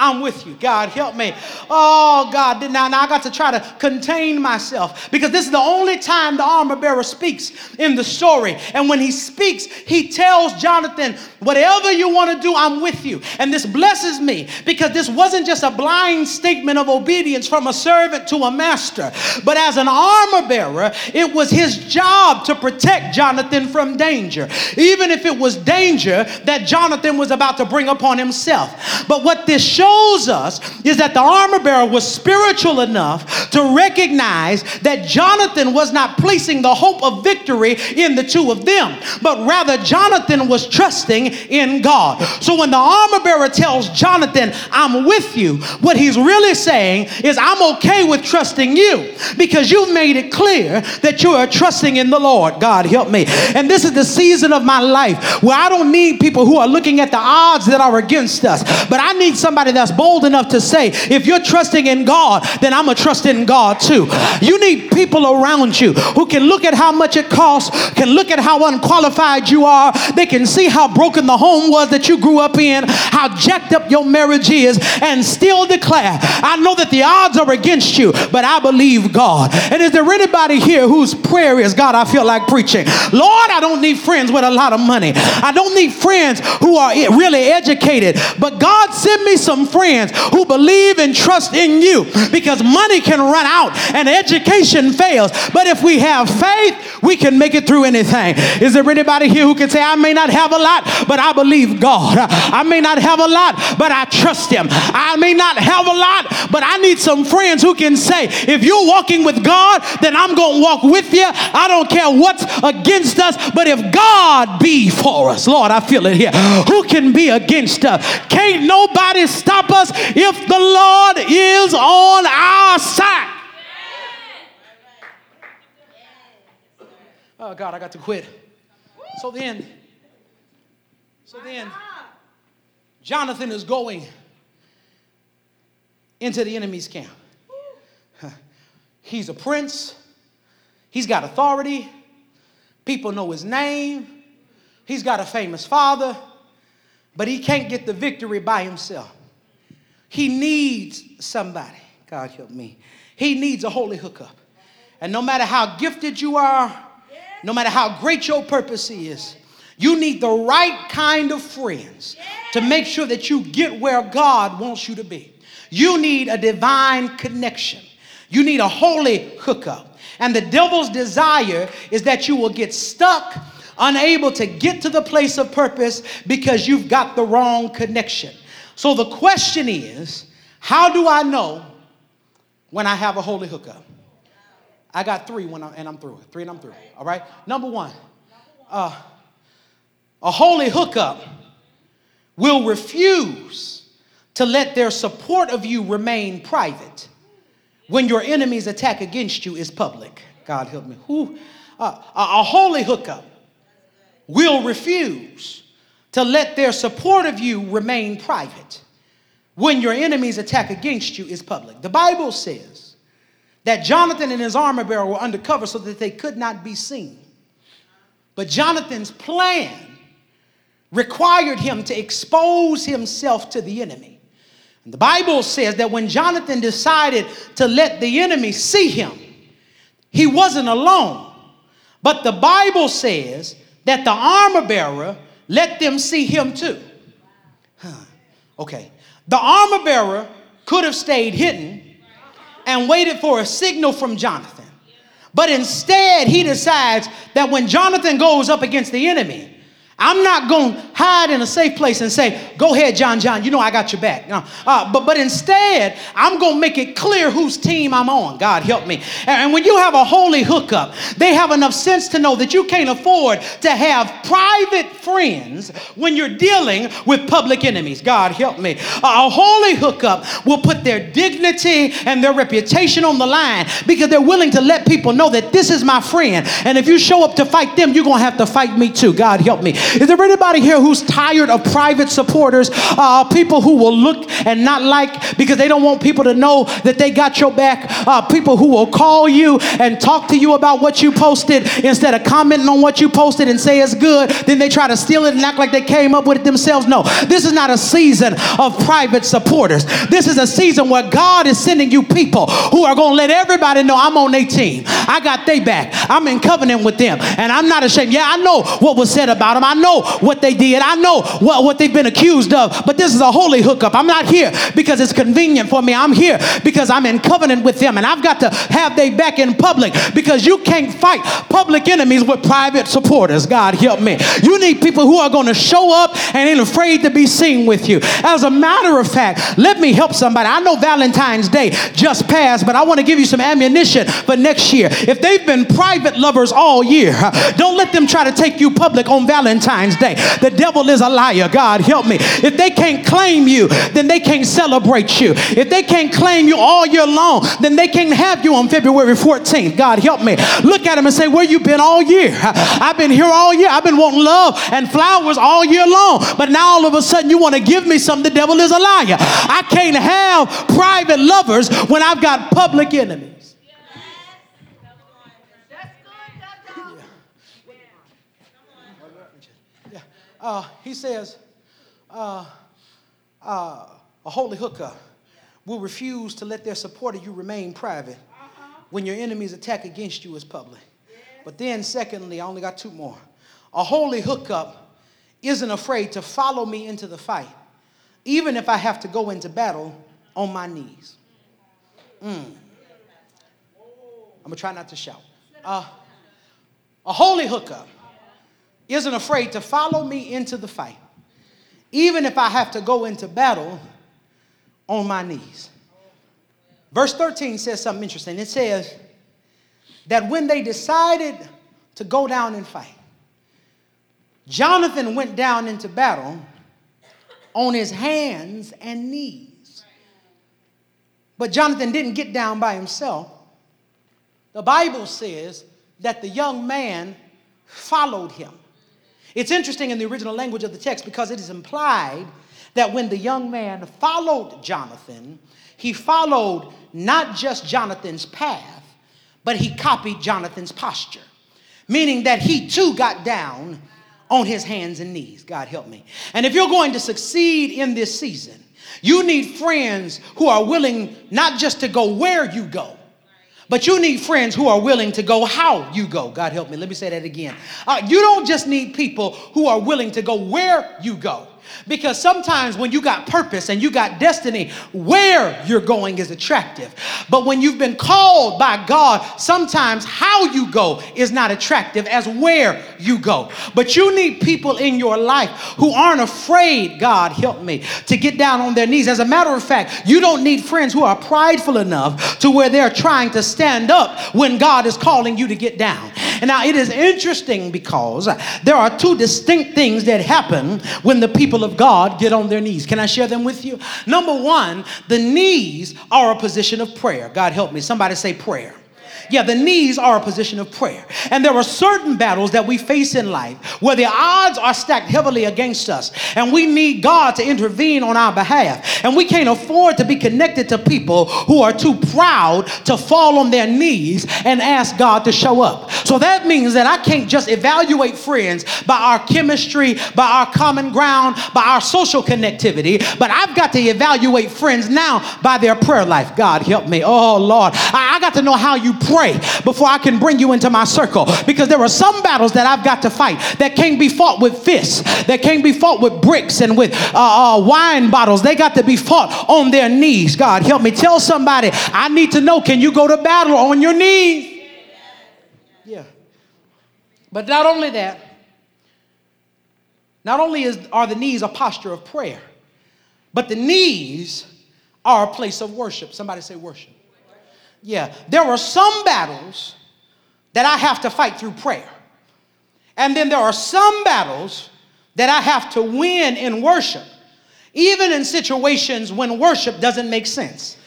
I'm with you. God, help me. Oh, God. Now, now I got to try to contain myself because this is the only time the armor bearer speaks in the story. And when he speaks, he tells Jonathan, Whatever you want to do, I'm with you. And this blesses me because this wasn't just a blind statement of obedience from a servant to a master, but as an armor bearer, it was his job to protect Jonathan from danger, even if it was danger that Jonathan was about to bring upon himself. But what this shows shows us is that the armor bearer was spiritual enough to recognize that Jonathan was not placing the hope of victory in the two of them, but rather Jonathan was trusting in God. So when the armor bearer tells Jonathan, I'm with you, what he's really saying is, I'm okay with trusting you because you've made it clear that you are trusting in the Lord. God, help me. And this is the season of my life where I don't need people who are looking at the odds that are against us, but I need somebody that's bold enough to say, if you're trusting in God, then I'm a trust in God too. You need people around you who can look at how much it costs, can look at how unqualified you are. They can see how broken the home was that you grew up in, how jacked up your marriage is, and still declare, I know that the odds are against you, but I believe God. And is there anybody here whose prayer is, God, I feel like preaching? Lord, I don't need friends with a lot of money. I don't need friends who are really educated, but God send me some friends who believe and trust in you because money can run out and education fails. But if we have faith, we can make it through anything. Is there anybody here who can say, I may not have a lot, but I believe God? I may not have a lot, but I trust Him. I may not have a lot, but I need some friends who can say, if you're walking with God, then I'm going to walk with you. I don't care what's against us, but if God be for us, Lord, I feel it here. Who can be against us? Can't nobody stop us if the Lord is on our side. Oh God, I got to quit. So then, so then, Jonathan is going into the enemy's camp. He's a prince. He's got authority. People know his name. He's got a famous father, but he can't get the victory by himself. He needs somebody. God help me. He needs a holy hookup. And no matter how gifted you are, no matter how great your purpose is, you need the right kind of friends to make sure that you get where God wants you to be. You need a divine connection. You need a holy hookup. And the devil's desire is that you will get stuck, unable to get to the place of purpose because you've got the wrong connection. So the question is how do I know when I have a holy hookup? I got three when I'm, and I'm through. Three and I'm through. All right. Number one, uh, a holy hookup will refuse to let their support of you remain private when your enemy's attack against you is public. God help me. Who, uh, a holy hookup will refuse to let their support of you remain private when your enemy's attack against you is public. The Bible says that Jonathan and his armor bearer were undercover so that they could not be seen. But Jonathan's plan required him to expose himself to the enemy. And the Bible says that when Jonathan decided to let the enemy see him, he wasn't alone. But the Bible says that the armor bearer let them see him too. Huh. Okay. The armor bearer could have stayed hidden and waited for a signal from Jonathan. But instead, he decides that when Jonathan goes up against the enemy, I'm not going hide in a safe place and say, go ahead, John, John, you know I got your back. No. Uh, but, but instead, I'm going to make it clear whose team I'm on. God help me. And, and when you have a holy hookup, they have enough sense to know that you can't afford to have private friends when you're dealing with public enemies. God help me. A holy hookup will put their dignity and their reputation on the line because they're willing to let people know that this is my friend. And if you show up to fight them, you're going to have to fight me too. God help me. Is there anybody here who's tired of private supporters, uh, people who will look and not like because they don't want people to know that they got your back, uh, people who will call you and talk to you about what you posted instead of commenting on what you posted and say it's good, then they try to steal it and act like they came up with it themselves? No, this is not a season of private supporters. This is a season where God is sending you people who are going to let everybody know I'm on their team. I got their back. I'm in covenant with them. And I'm not ashamed. Yeah, I know what was said about them. I know what they did. I know what, what they've been accused of, but this is a holy hookup. I'm not here because it's convenient for me. I'm here because I'm in covenant with them and I've got to have they back in public because you can't fight public enemies with private supporters. God help me. You need people who are going to show up and ain't afraid to be seen with you. As a matter of fact, let me help somebody. I know Valentine's Day just passed, but I want to give you some ammunition for next year. If they've been private lovers all year, don't let them try to take you public on Valentine's Day. The devil is a liar. God help me. If they can't claim you, then they can't celebrate you. If they can't claim you all year long, then they can't have you on February 14th. God help me. Look at them and say, Where you been all year? I've been here all year. I've been wanting love and flowers all year long. But now all of a sudden you want to give me something. The devil is a liar. I can't have private lovers when I've got public enemies. Uh, he says, uh, uh, a holy hooker will refuse to let their support of you remain private when your enemy's attack against you is public. But then, secondly, I only got two more. A holy hookup isn't afraid to follow me into the fight, even if I have to go into battle on my knees. Mm. I'm gonna try not to shout. Uh, a holy hookup isn't afraid to follow me into the fight, even if I have to go into battle on my knees. Verse 13 says something interesting. It says that when they decided to go down and fight, Jonathan went down into battle on his hands and knees. But Jonathan didn't get down by himself. The Bible says that the young man followed him. It's interesting in the original language of the text because it is implied that when the young man followed Jonathan, he followed not just Jonathan's path, but he copied Jonathan's posture, meaning that he too got down on his hands and knees. God help me. And if you're going to succeed in this season, you need friends who are willing not just to go where you go, but you need friends who are willing to go how you go. God help me. Let me say that again. Uh, you don't just need people who are willing to go where you go. Because sometimes when you got purpose and you got destiny, where you're going is attractive. But when you've been called by God, sometimes how you go is not attractive as where you go. But you need people in your life who aren't afraid, God help me, to get down on their knees. As a matter of fact, you don't need friends who are prideful enough to where they're trying to stand up when God is calling you to get down. And now it is interesting because there are two distinct things that happen when the people of God get on their knees. Can I share them with you? Number one, the knees are a position of prayer. God help me. Somebody say prayer. Yeah, the knees are a position of prayer. And there are certain battles that we face in life where the odds are stacked heavily against us, and we need God to intervene on our behalf. And we can't afford to be connected to people who are too proud to fall on their knees and ask God to show up. So that means that I can't just evaluate friends by our chemistry, by our common ground, by our social connectivity, but I've got to evaluate friends now by their prayer life. God help me. Oh, Lord. I, I got to know how you pray pray before I can bring you into my circle. Because there are some battles that I've got to fight that can't be fought with fists, that can't be fought with bricks and with uh, uh, wine bottles. They got to be fought on their knees. God, help me. Tell somebody, I need to know can you go to battle on your knees? Yeah. But not only that, not only is, are the knees a posture of prayer, but the knees are a place of worship. Somebody say worship. Yeah, there are some battles that I have to fight through prayer. And then there are some battles that I have to win in worship, even in situations when worship doesn't make sense.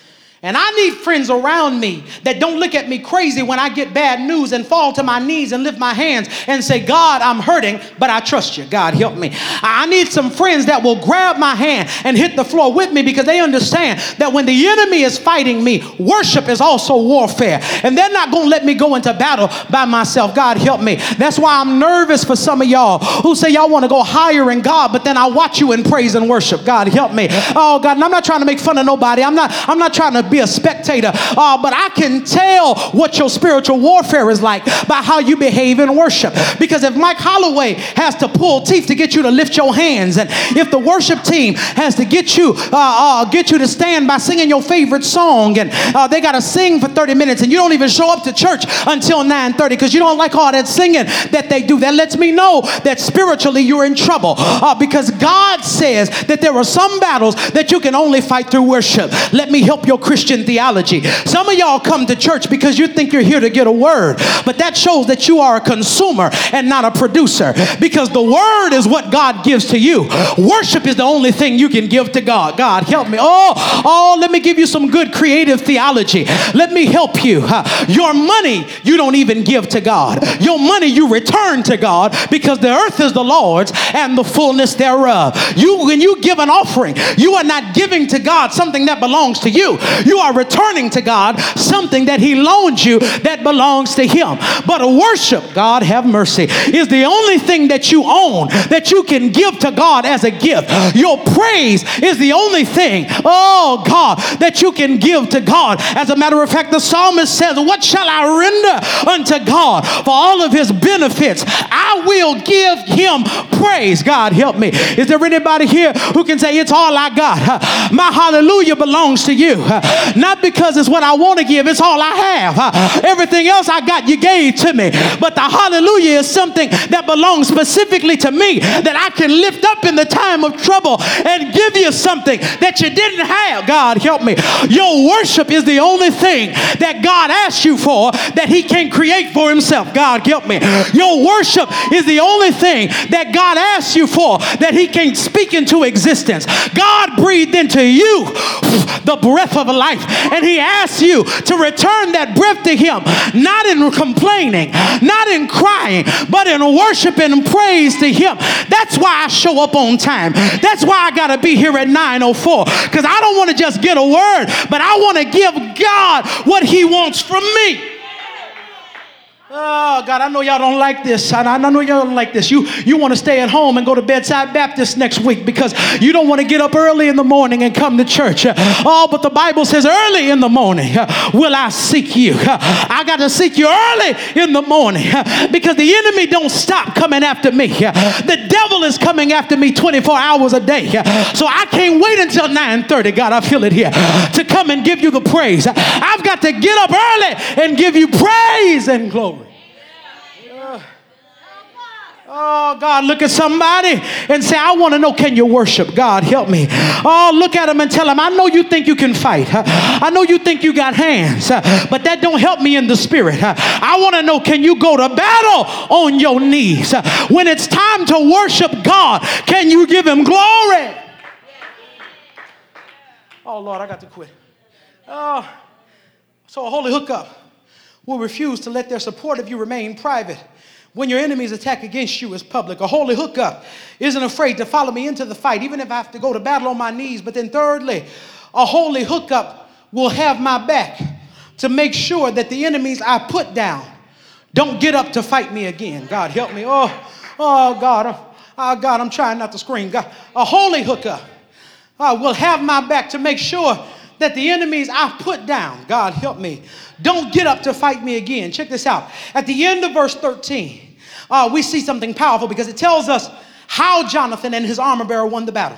And I need friends around me that don't look at me crazy when I get bad news and fall to my knees and lift my hands and say, God, I'm hurting, but I trust you. God, help me. I need some friends that will grab my hand and hit the floor with me because they understand that when the enemy is fighting me, worship is also warfare. And they're not going to let me go into battle by myself. God, help me. That's why I'm nervous for some of y'all who say y'all want to go higher in God, but then I watch you in praise and worship. God, help me. Oh, God, and I'm not trying to make fun of nobody. I'm not, I'm not trying to be a spectator, uh, but I can tell what your spiritual warfare is like by how you behave in worship. Because if Mike Holloway has to pull teeth to get you to lift your hands, and if the worship team has to get you uh, uh, get you to stand by singing your favorite song, and uh, they got to sing for 30 minutes, and you don't even show up to church until 9:30 because you don't like all that singing that they do. That lets me know that spiritually you're in trouble uh, because God says that there are some battles that you can only fight through worship. Let me help your Christian theology. Some of y'all come to church because you think you're here to get a word, but that shows that you are a consumer and not a producer because the word is what God gives to you. Worship is the only thing you can give to God. God, help me. Oh, oh, let me give you some good creative theology. Let me help you. Your money, you don't even give to God. Your money, you return to God because the earth is the Lord's and the fullness thereof. You, when you give an offering, you are not giving to God something that belongs to you. You are returning to God something that He loaned you that belongs to Him. But worship, God have mercy, is the only thing that you own that you can give to God as a gift. Your praise is the only thing, oh God, that you can give to God. As a matter of fact, the psalmist says, What shall I render unto God for all of his benefits? I will give him praise. God help me. Is there anybody here who can say, It's all I got? My hallelujah belongs to you. Not because it's what I want to give, it's all I have. Everything else I got, you gave to me. But the hallelujah is something that belongs specifically to me that I can lift up in the time of trouble and give you something that you didn't have. God help me. Your worship is the only thing that God asks you for that He can create for Himself. God help me. Your worship is the only thing that God asks you for that He can speak into existence. God breathed into you the breath of life, and He asks you to return that breath to Him, not in complaining, not in crying, but in worship and praise to Him. That's why I show up on time. That's why I got to be here at 9:04 because I don't want to just get a word, but I want to give God what He wants from me. Oh, God, I know y'all don't like this. I, know y'all don't like this. You, you want to stay at home and go to Bedside Baptist next week because you don't want to get up early in the morning and come to church. Oh, but the Bible says early in the morning uh, will I seek you. Uh, I got to seek you early in the morning uh, because the enemy don't stop coming after me. The devil is coming after me 24 hours a day. So I can't wait until 9:30. God, I feel it here to come and give you the praise. I've got to get up early and give you praise and glory. Oh, God, look at somebody and say, I want to know, can you worship? God, help me. Oh, look at them and tell them, I know you think you can fight. I know you think you got hands, but that don't help me in the spirit. I want to know, can you go to battle on your knees? When it's time to worship God, can you give him glory? Oh, Lord, I got to quit. Oh, so a holy hookup will refuse to let their support of you remain private when your enemies attack against you is public. A holy hookup isn't afraid to follow me into the fight, even if I have to go to battle on my knees. But then, thirdly, a holy hookup will have my back to make sure that the enemies I put down don't get up to fight me again. God, help me. Oh, oh, God. Oh, God, I'm trying not to scream. God, a holy hookup uh, will have my back to make sure that the enemies I've put down, God help me, don't get up to fight me again. Check this out. At the end of verse 13, uh, we see something powerful because it tells us how Jonathan and his armor bearer won the battle.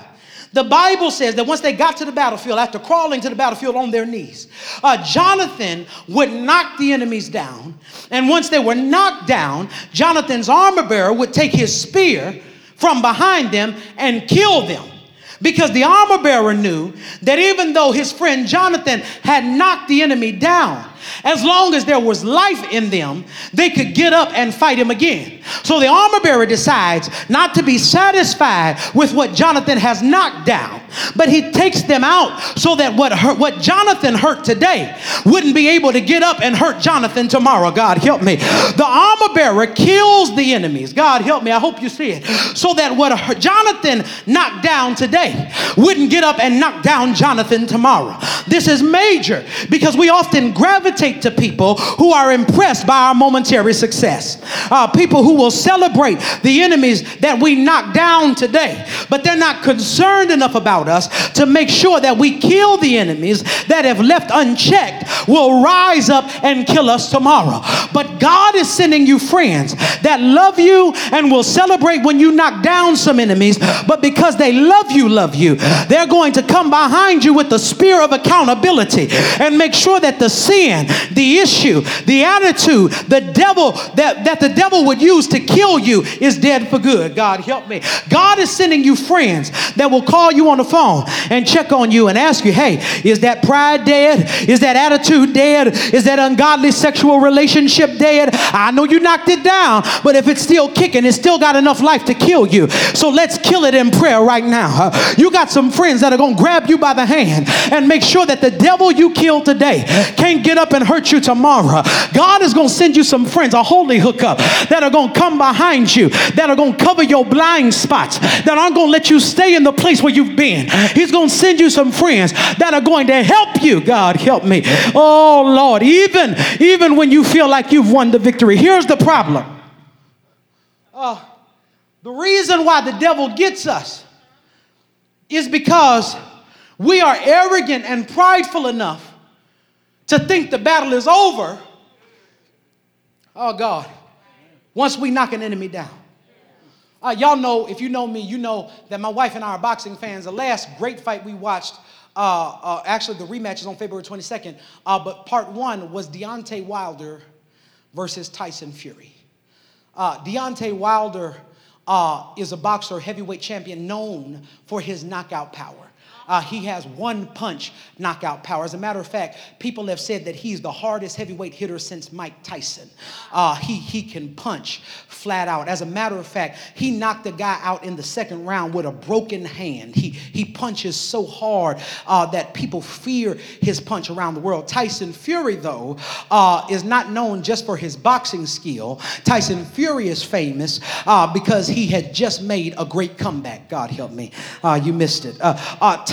The Bible says that once they got to the battlefield, after crawling to the battlefield on their knees, uh, Jonathan would knock the enemies down. And once they were knocked down, Jonathan's armor bearer would take his spear from behind them and kill them. Because the armor bearer knew that even though his friend Jonathan had knocked the enemy down, as long as there was life in them, they could get up and fight him again. So the armor bearer decides not to be satisfied with what Jonathan has knocked down, but he takes them out so that what, hurt, what Jonathan hurt today wouldn't be able to get up and hurt Jonathan tomorrow. God help me. The armor bearer kills the enemies. God help me. I hope you see it. So that what Jonathan knocked down today wouldn't get up and knock down Jonathan tomorrow. This is major because we often gravitate gravitate to people who are impressed by our momentary success. Uh, people who will celebrate the enemies that we knock down today, but they're not concerned enough about us to make sure that we kill the enemies that have left unchecked will rise up and kill us tomorrow. But God is sending you friends that love you and will celebrate when you knock down some enemies, but because they love you, love you, they're going to come behind you with the spear of accountability and make sure that the sin, the issue, the attitude, the devil that, that the devil would use to kill you is dead for good. God help me. God is sending you friends that will call you on the phone and check on you and ask you, hey, is that pride dead? Is that attitude dead? Is that ungodly sexual relationship dead? I know you knocked it down, but if it's still kicking, it's still got enough life to kill you. So let's kill it in prayer right now. You got some friends that are going to grab you by the hand and make sure that the devil you killed today can't get up and hurt you tomorrow. God is going to send you some friends, a holy hookup, that are going to come behind you, that are going to cover your blind spots, that aren't going to let you stay in the place where you've been. He's going to send you some friends that are going to help you. God, help me. Oh, Lord, even, even when you feel like you've won the victory, here's the problem. Uh, the reason why the devil gets us is because we are arrogant and prideful enough to think the battle is over. Oh, God. Once we knock an enemy down. Uh, y'all know, if you know me, you know that my wife and I are boxing fans. The last great fight we watched, uh, uh, actually, the rematch is on February 22nd, uh, but part one was Deontay Wilder versus Tyson Fury. Uh, Deontay Wilder uh, is a boxer, heavyweight champion known for his knockout power. Uh, he has one punch knockout power. As a matter of fact, people have said that he's the hardest heavyweight hitter since Mike Tyson. Uh, he, he can punch flat out. As a matter of fact, he knocked the guy out in the second round with a broken hand. He, he punches so hard uh, that people fear his punch around the world. Tyson Fury, though, uh, is not known just for his boxing skill. Tyson Fury is famous uh, because he had just made a great comeback. God help me. Uh, you missed it.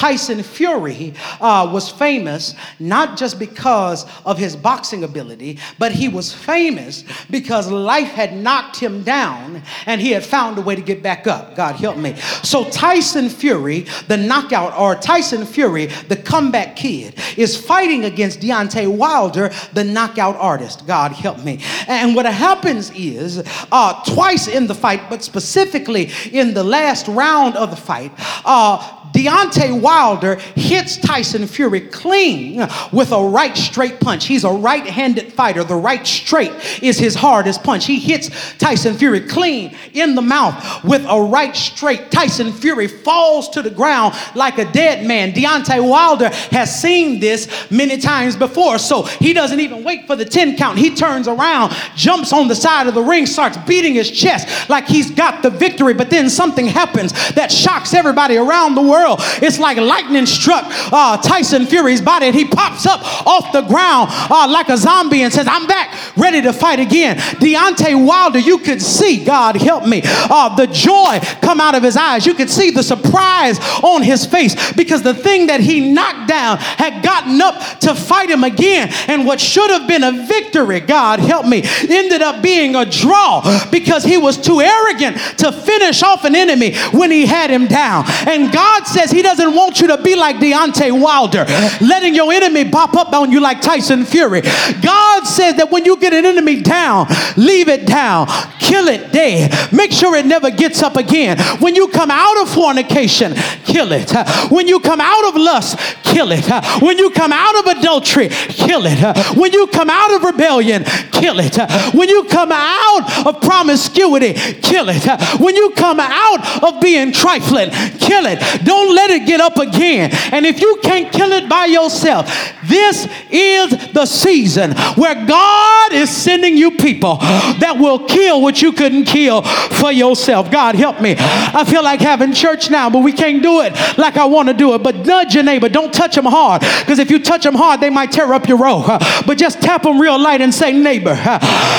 Tyson Fury uh, was famous not just because of his boxing ability, but he was famous because life had knocked him down and he had found a way to get back up. God help me. So, Tyson Fury, the knockout, or Tyson Fury, the comeback kid, is fighting against Deontay Wilder, the knockout artist. God help me. And what happens is, uh, twice in the fight, but specifically in the last round of the fight, uh, Deontay Wilder hits Tyson Fury clean with a right straight punch. He's a right handed fighter. The right straight is his hardest punch. He hits Tyson Fury clean in the mouth with a right straight. Tyson Fury falls to the ground like a dead man. Deontay Wilder has seen this many times before, so he doesn't even wait for the 10 count. He turns around, jumps on the side of the ring, starts beating his chest like he's got the victory, but then something happens that shocks everybody around the world world. It's like lightning struck uh, Tyson Fury's body, and he pops up off the ground uh, like a zombie and says, I'm back, ready to fight again. Deontay Wilder, you could see, God help me, uh, the joy come out of his eyes. You could see the surprise on his face because the thing that he knocked down had gotten up to fight him again. And what should have been a victory, God help me, ended up being a draw because he was too arrogant to finish off an enemy when he had him down. And God says he doesn't want you to be like Deontay Wilder, letting your enemy pop up on you like Tyson Fury. God says that when you get an enemy down, leave it down, kill it dead. Make sure it never gets up again. When you come out of fornication, kill it. When you come out of lust, kill it. When you come out of adultery, kill it. When you come out of rebellion, kill it. When you come out of promiscuity, kill it. When you come out of being trifling, kill it. Don't don't let it get up again. And if you can't kill it by yourself, this is the season where God is sending you people that will kill what you couldn't kill for yourself. God help me. I feel like having church now, but we can't do it like I want to do it. But nudge your neighbor. Don't touch them hard because if you touch them hard, they might tear up your row. But just tap them real light and say, neighbor,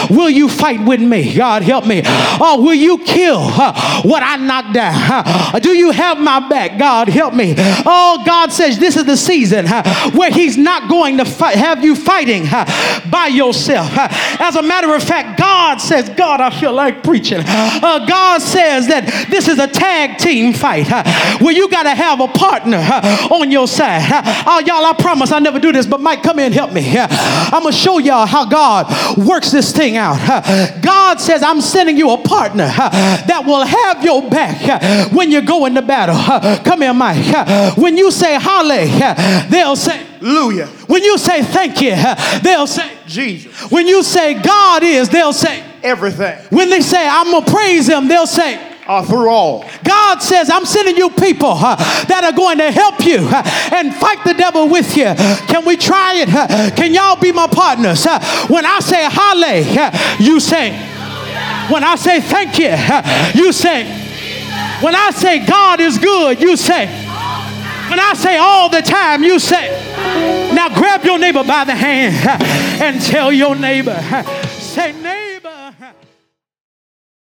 will you fight with me? God help me. Or will you kill what I knocked down? Do you have my back? God, help me. Oh, God says this is the season where He's not going to fight, have you fighting by yourself. As a matter of fact, God says, God, I feel like preaching. Uh, God says that this is a tag team fight where you got to have a partner on your side. Oh, y'all, I promise I never do this, but Mike, come in and help me. I'm going to show y'all how God works this thing out. God says, I'm sending you a partner that will have your back when you go into battle. Come here, Mike. When you say holly, they'll say, Hallelujah. When you say thank you, they'll say Jesus. When you say God is, they'll say everything. When they say I'm going to praise him, they'll say uh, through all. God says, I'm sending you people uh, that are going to help you uh, and fight the devil with you. Can we try it? Can y'all be my partners? When I say hallelujah, you say. When I say thank you, you say. When I say God is good, you say. When I say all the time, you say. Now grab your neighbor by the hand and tell your neighbor